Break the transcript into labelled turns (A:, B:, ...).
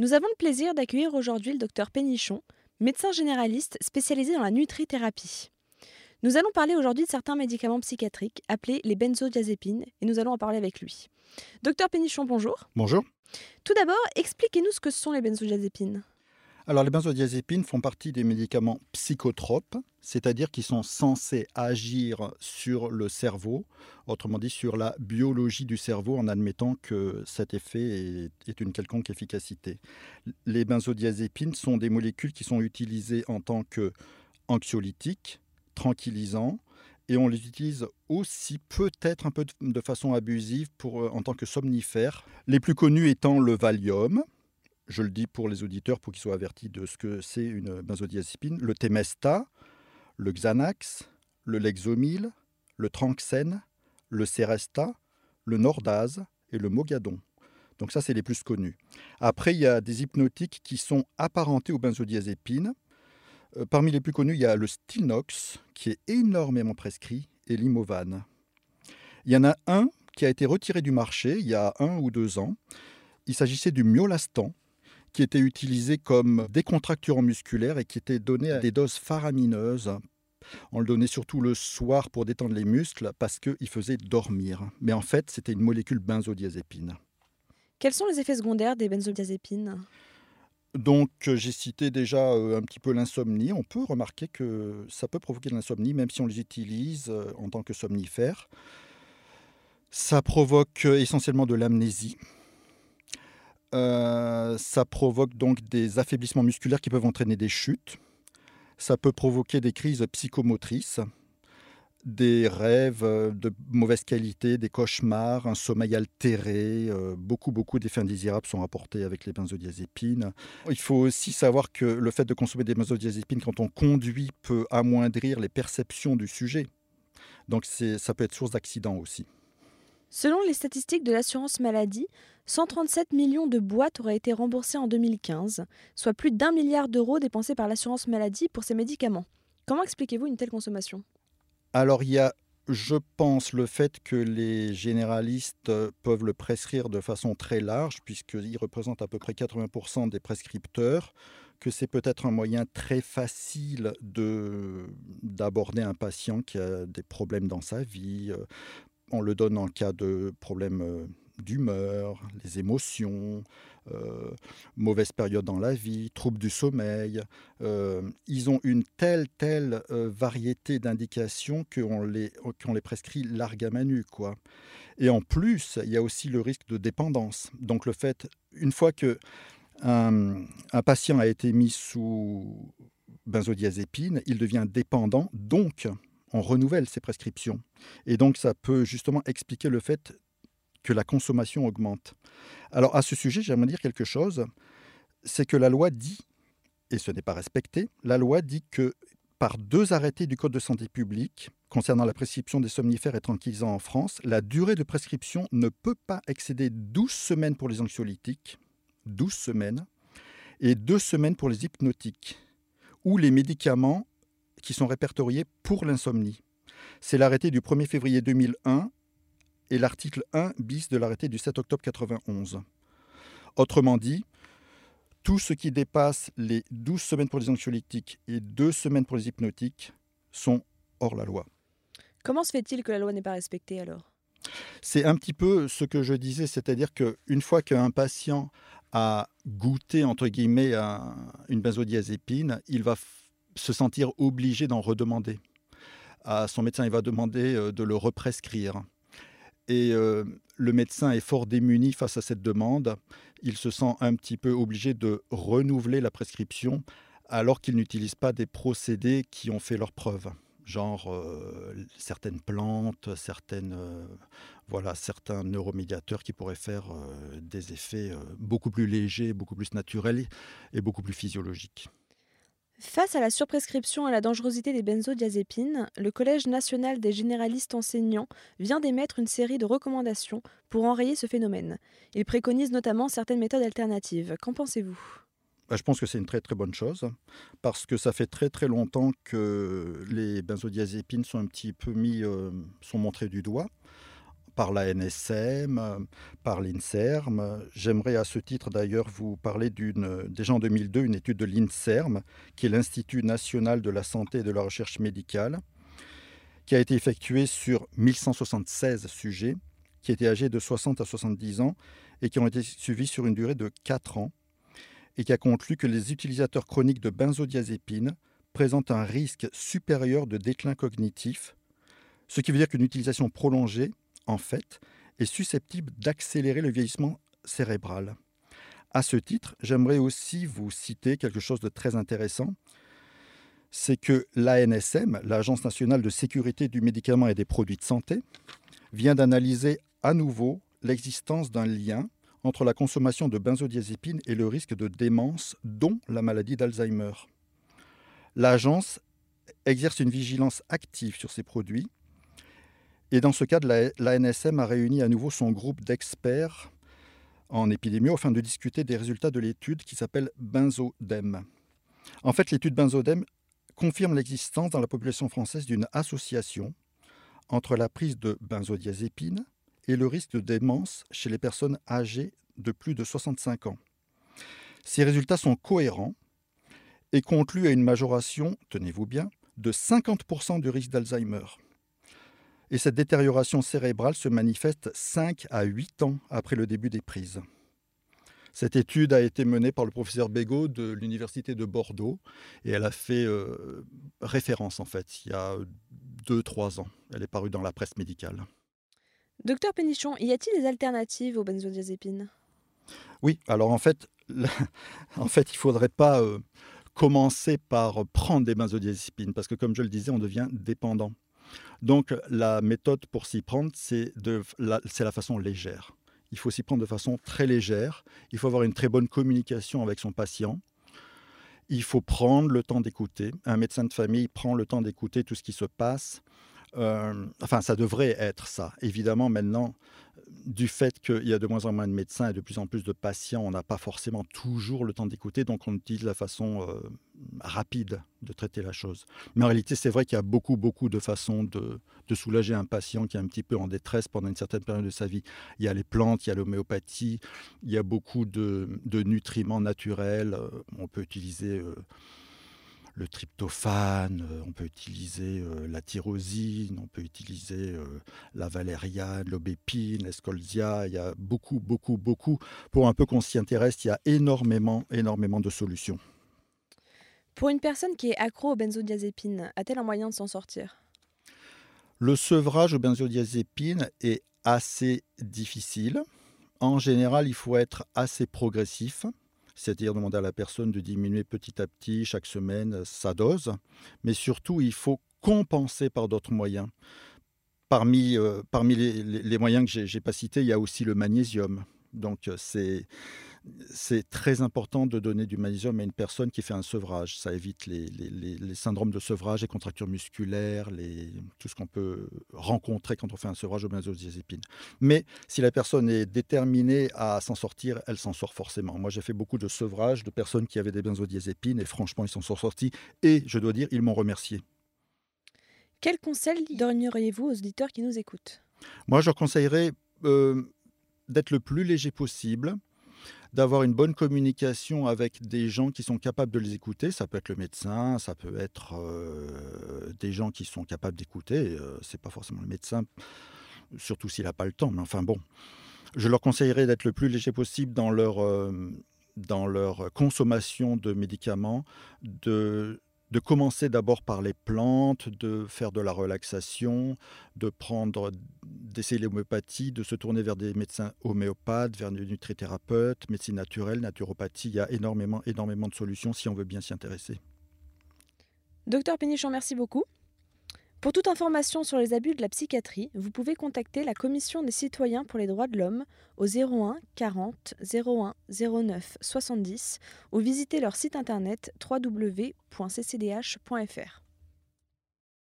A: Nous avons le plaisir d'accueillir aujourd'hui le docteur Pénichon, médecin généraliste spécialisé dans la nutrithérapie. Nous allons parler aujourd'hui de certains médicaments psychiatriques appelés les benzodiazépines et nous allons en parler avec lui. Docteur Pénichon, bonjour.
B: Bonjour.
A: Tout d'abord, expliquez-nous ce que sont les benzodiazépines.
B: Alors les benzodiazépines font partie des médicaments psychotropes, c'est-à-dire qui sont censés agir sur le cerveau, autrement dit sur la biologie du cerveau en admettant que cet effet est, une quelconque efficacité. Les benzodiazépines sont des molécules qui sont utilisées en tant que anxiolytiques, tranquillisants, et on les utilise aussi peut-être un peu de façon abusive pour, en tant que somnifères. Les plus connus étant le Valium, je le dis pour les auditeurs pour qu'ils soient avertis de ce que c'est une benzodiazépine, le Temesta, le Xanax, le Lexomil, le Tranxène, le Seresta, le Nordaz et le Mogadon. Donc ça, c'est les plus connus. Après, il y a des hypnotiques qui sont apparentés aux benzodiazépines. Euh, parmi les plus connus, il y a le Stilnox, qui est énormément prescrit, et l'Imovan. Il y en a un qui a été retiré du marché il y a un ou deux ans. Il s'agissait du Myolastan, qui était utilisé comme décontracturant musculaire et qui était donné à des doses faramineuses. On le donnait surtout le soir pour détendre les muscles parce qu'il faisait dormir. Mais en fait, c'était une molécule benzodiazépine.
A: Quels sont les effets secondaires des benzodiazépines?
B: Donc j'ai cité déjà euh, un petit peu l'insomnie. On peut remarquer que ça peut provoquer de l'insomnie même si on les utilise euh, en tant que somnifères. Ça provoque euh, essentiellement de l'amnésie. Euh, ça provoque donc des affaiblissements musculaires qui peuvent entraîner des chutes. Ça peut provoquer des crises psychomotrices, des rêves euh, de mauvaise qualité, des cauchemars, un sommeil altéré. Euh, beaucoup, beaucoup d'effets indésirables sont rapportés avec les benzodiazépines. Il faut aussi savoir que le fait de consommer des benzodiazépines quand on conduit peut amoindrir les perceptions du sujet. Donc ça peut être source d'accident aussi.
A: Selon les statistiques de l'assurance maladie, 137 millions de boîtes auraient été remboursées en 2015, soit plus d'un milliard d'euros dépensés par l'assurance maladie pour ces médicaments. Comment expliquez-vous une telle consommation?
B: Alors il y a, je pense, le fait que les généralistes peuvent le prescrire de façon très large, puisqu'ils représentent à peu près 80% des prescripteurs, que c'est peut-être un moyen très facile d'aborder un patient qui a des problèmes dans sa vie, on le donne en cas de problèmes euh, d'humeur, les émotions, euh, mauvaise période dans la vie, troubles du sommeil. Euh, ils ont une telle, telle variété d'indications qu'on les, les prescrit largue à manu. Quoi. Et en plus, il y a aussi le risque de dépendance. Donc le fait, une fois que un, un patient a été mis sous benzodiazépine, il devient dépendant, donc on renouvelle ces prescriptions. Et donc ça peut justement expliquer le fait que la consommation augmente. Alors à ce sujet, j'aimerais dire quelque chose, c'est que la loi dit, et ce n'est pas respecté, la loi dit que par deux arrêtés du Code de santé publique concernant la prescription des somnifères et tranquillisants en France, la durée de prescription ne peut pas excéder 12 semaines pour les anxiolytiques, 12 semaines, et 2 semaines pour les hypnotiques, ou les médicaments qui sont répertoriés pour l'insomnie. C'est l'arrêté du 1er février 2001 et l'article 1 bis de l'arrêté du 7 octobre 91. Autrement dit, tout ce qui dépasse les 12 semaines pour les anxiolytiques et 2 semaines pour les hypnotiques sont hors la loi.
A: Comment se fait-il que la loi n'est pas respectée alors?
B: C'est un petit peu ce que je disais, c'est-à-dire qu'une fois qu'un patient a goûté, entre guillemets, une benzodiazépine, il va se sentir obligé d'en redemander. À son médecin, il va demander euh, de le represcrire. Et euh, le médecin est fort démuni face à cette demande. Il se sent un petit peu obligé de renouveler la prescription alors qu'il n'utilise pas des procédés qui ont fait leur preuve genre euh, certaines plantes, certaines, voilà, certains neuromédiateurs qui pourraient faire des effets beaucoup plus légers, beaucoup plus naturels et beaucoup plus physiologiques.
A: Face à la surprescription et à la dangerosité des benzodiazépines, le Collège national des généralistes enseignants vient d'émettre une série de recommandations pour enrayer ce phénomène. Il préconise notamment certaines méthodes alternatives. Qu'en pensez-vous?
B: Bah, je pense que c'est une très très bonne chose parce que ça fait très très longtemps que les benzodiazépines sont un petit peu mis, euh, sont montrés du doigt par la NSM, par l'INSERM. J'aimerais à ce titre d'ailleurs vous parler d'une, déjà en 2002, une étude de l'INSERM, qui est l'Institut national de la santé et de la recherche médicale, qui a été effectuée sur 1176 sujets, qui étaient âgés de 60 à 70 ans et qui ont été suivis sur une durée de 4 ans, et qui a conclu que les utilisateurs chroniques de benzodiazépines présentent un risque supérieur de déclin cognitif, ce qui veut dire qu'une utilisation prolongée, en fait, est susceptible d'accélérer le vieillissement cérébral. À ce titre, j'aimerais aussi vous citer quelque chose de très intéressant. C'est que l'ANSM, l'Agence nationale de sécurité du médicament et des produits de santé, vient d'analyser à nouveau l'existence d'un lien entre la consommation de benzodiazépines et le risque de démence, dont la maladie d'Alzheimer. L'agence exerce une vigilance active sur ces produits et dans ce cadre, l'ANSM a réuni à nouveau son groupe d'experts en épidémie afin de discuter des résultats de l'étude qui s'appelle Benzodem. En fait, l'étude Benzodem confirme l'existence dans la population française d'une association entre la prise de benzodiazépines et le risque de démence chez les personnes âgées de plus de 65 ans. Ces résultats sont cohérents et concluent à une majoration, tenez-vous bien, de 50% du risque d'Alzheimer. Et cette détérioration cérébrale se manifeste 5 à 8 ans après le début des prises. Cette étude a été menée par le professeur Bégaud de l'Université de Bordeaux et elle a fait euh, référence en fait il y a 2-3 ans. Elle est parue dans la presse médicale.
A: Docteur Pénichon, y a-t-il des alternatives aux benzodiazépines?
B: Oui, alors en fait, en fait il ne faudrait pas euh, commencer par prendre des benzodiazépines parce que comme je le disais, on devient dépendant. Donc la méthode pour s'y prendre, c'est la, la façon légère. Il faut s'y prendre de façon très légère. Il faut avoir une très bonne communication avec son patient. Il faut prendre le temps d'écouter. Un médecin de famille prend le temps d'écouter tout ce qui se passe. Euh, enfin, ça devrait être ça. Évidemment, maintenant, du fait qu'il y a de moins en moins de médecins et de plus en plus de patients, on n'a pas forcément toujours le temps d'écouter, donc on utilise la façon euh, rapide de traiter la chose. Mais en réalité, c'est vrai qu'il y a beaucoup, beaucoup de façons de, soulager un patient qui est un petit peu en détresse pendant une certaine période de sa vie. Il y a les plantes, il y a l'homéopathie, il y a beaucoup de, nutriments naturels. Euh, on peut utiliser le tryptophane, euh, on peut utiliser euh, la tyrosine, on peut utiliser euh, la valériane, l'aubépine, l'escolzia. Il y a beaucoup, beaucoup, beaucoup. Pour un peu qu'on s'y intéresse, il y a énormément, énormément de solutions.
A: Pour une personne qui est accro aux benzodiazépines, a-t-elle un moyen de s'en sortir?
B: Le sevrage aux benzodiazépines est assez difficile. En général, il faut être assez progressif c'est-à-dire demander à la personne de diminuer petit à petit chaque semaine euh, sa dose, mais surtout il faut compenser par d'autres moyens. Parmi, euh, parmi les, les, moyens que je n'ai pas cités, il y a aussi le magnésium. Donc euh, c'est c'est très important de donner du magnésium à une personne qui fait un sevrage. Ça évite les, syndromes de sevrage, les contractures musculaires, tout ce qu'on peut rencontrer quand on fait un sevrage au benzodiazépine. Mais si la personne est déterminée à s'en sortir, elle s'en sort forcément. Moi, j'ai fait beaucoup de sevrages de personnes qui avaient des benzodiazépines et franchement, ils s'en sont sortis. Et je dois dire, ils m'ont remercié.
A: Quel conseil donneriez-vous aux auditeurs qui nous écoutent?
B: Moi, je leur conseillerais euh, d'être le plus léger possible d'avoir une bonne communication avec des gens qui sont capables de les écouter. Ça peut être le médecin, ça peut être euh, des gens qui sont capables d'écouter. Euh, c'est pas forcément le médecin, surtout s'il n'a pas le temps. Mais enfin bon, je leur conseillerais d'être le plus léger possible dans leur, euh, dans leur consommation de médicaments, de de commencer d'abord par les plantes, de faire de la relaxation, de prendre, d'essayer l'homéopathie, de se tourner vers des médecins homéopathes, vers des nutrithérapeutes, médecine naturelle, naturopathie. Il y a énormément, énormément de solutions si on veut bien s'y intéresser.
A: Docteur Pénichon, merci beaucoup. Pour toute information sur les abus de la psychiatrie, vous pouvez contacter la Commission des citoyens pour les droits de l'homme au 01 40 01 09 70 ou visiter leur site internet www.ccdh.fr.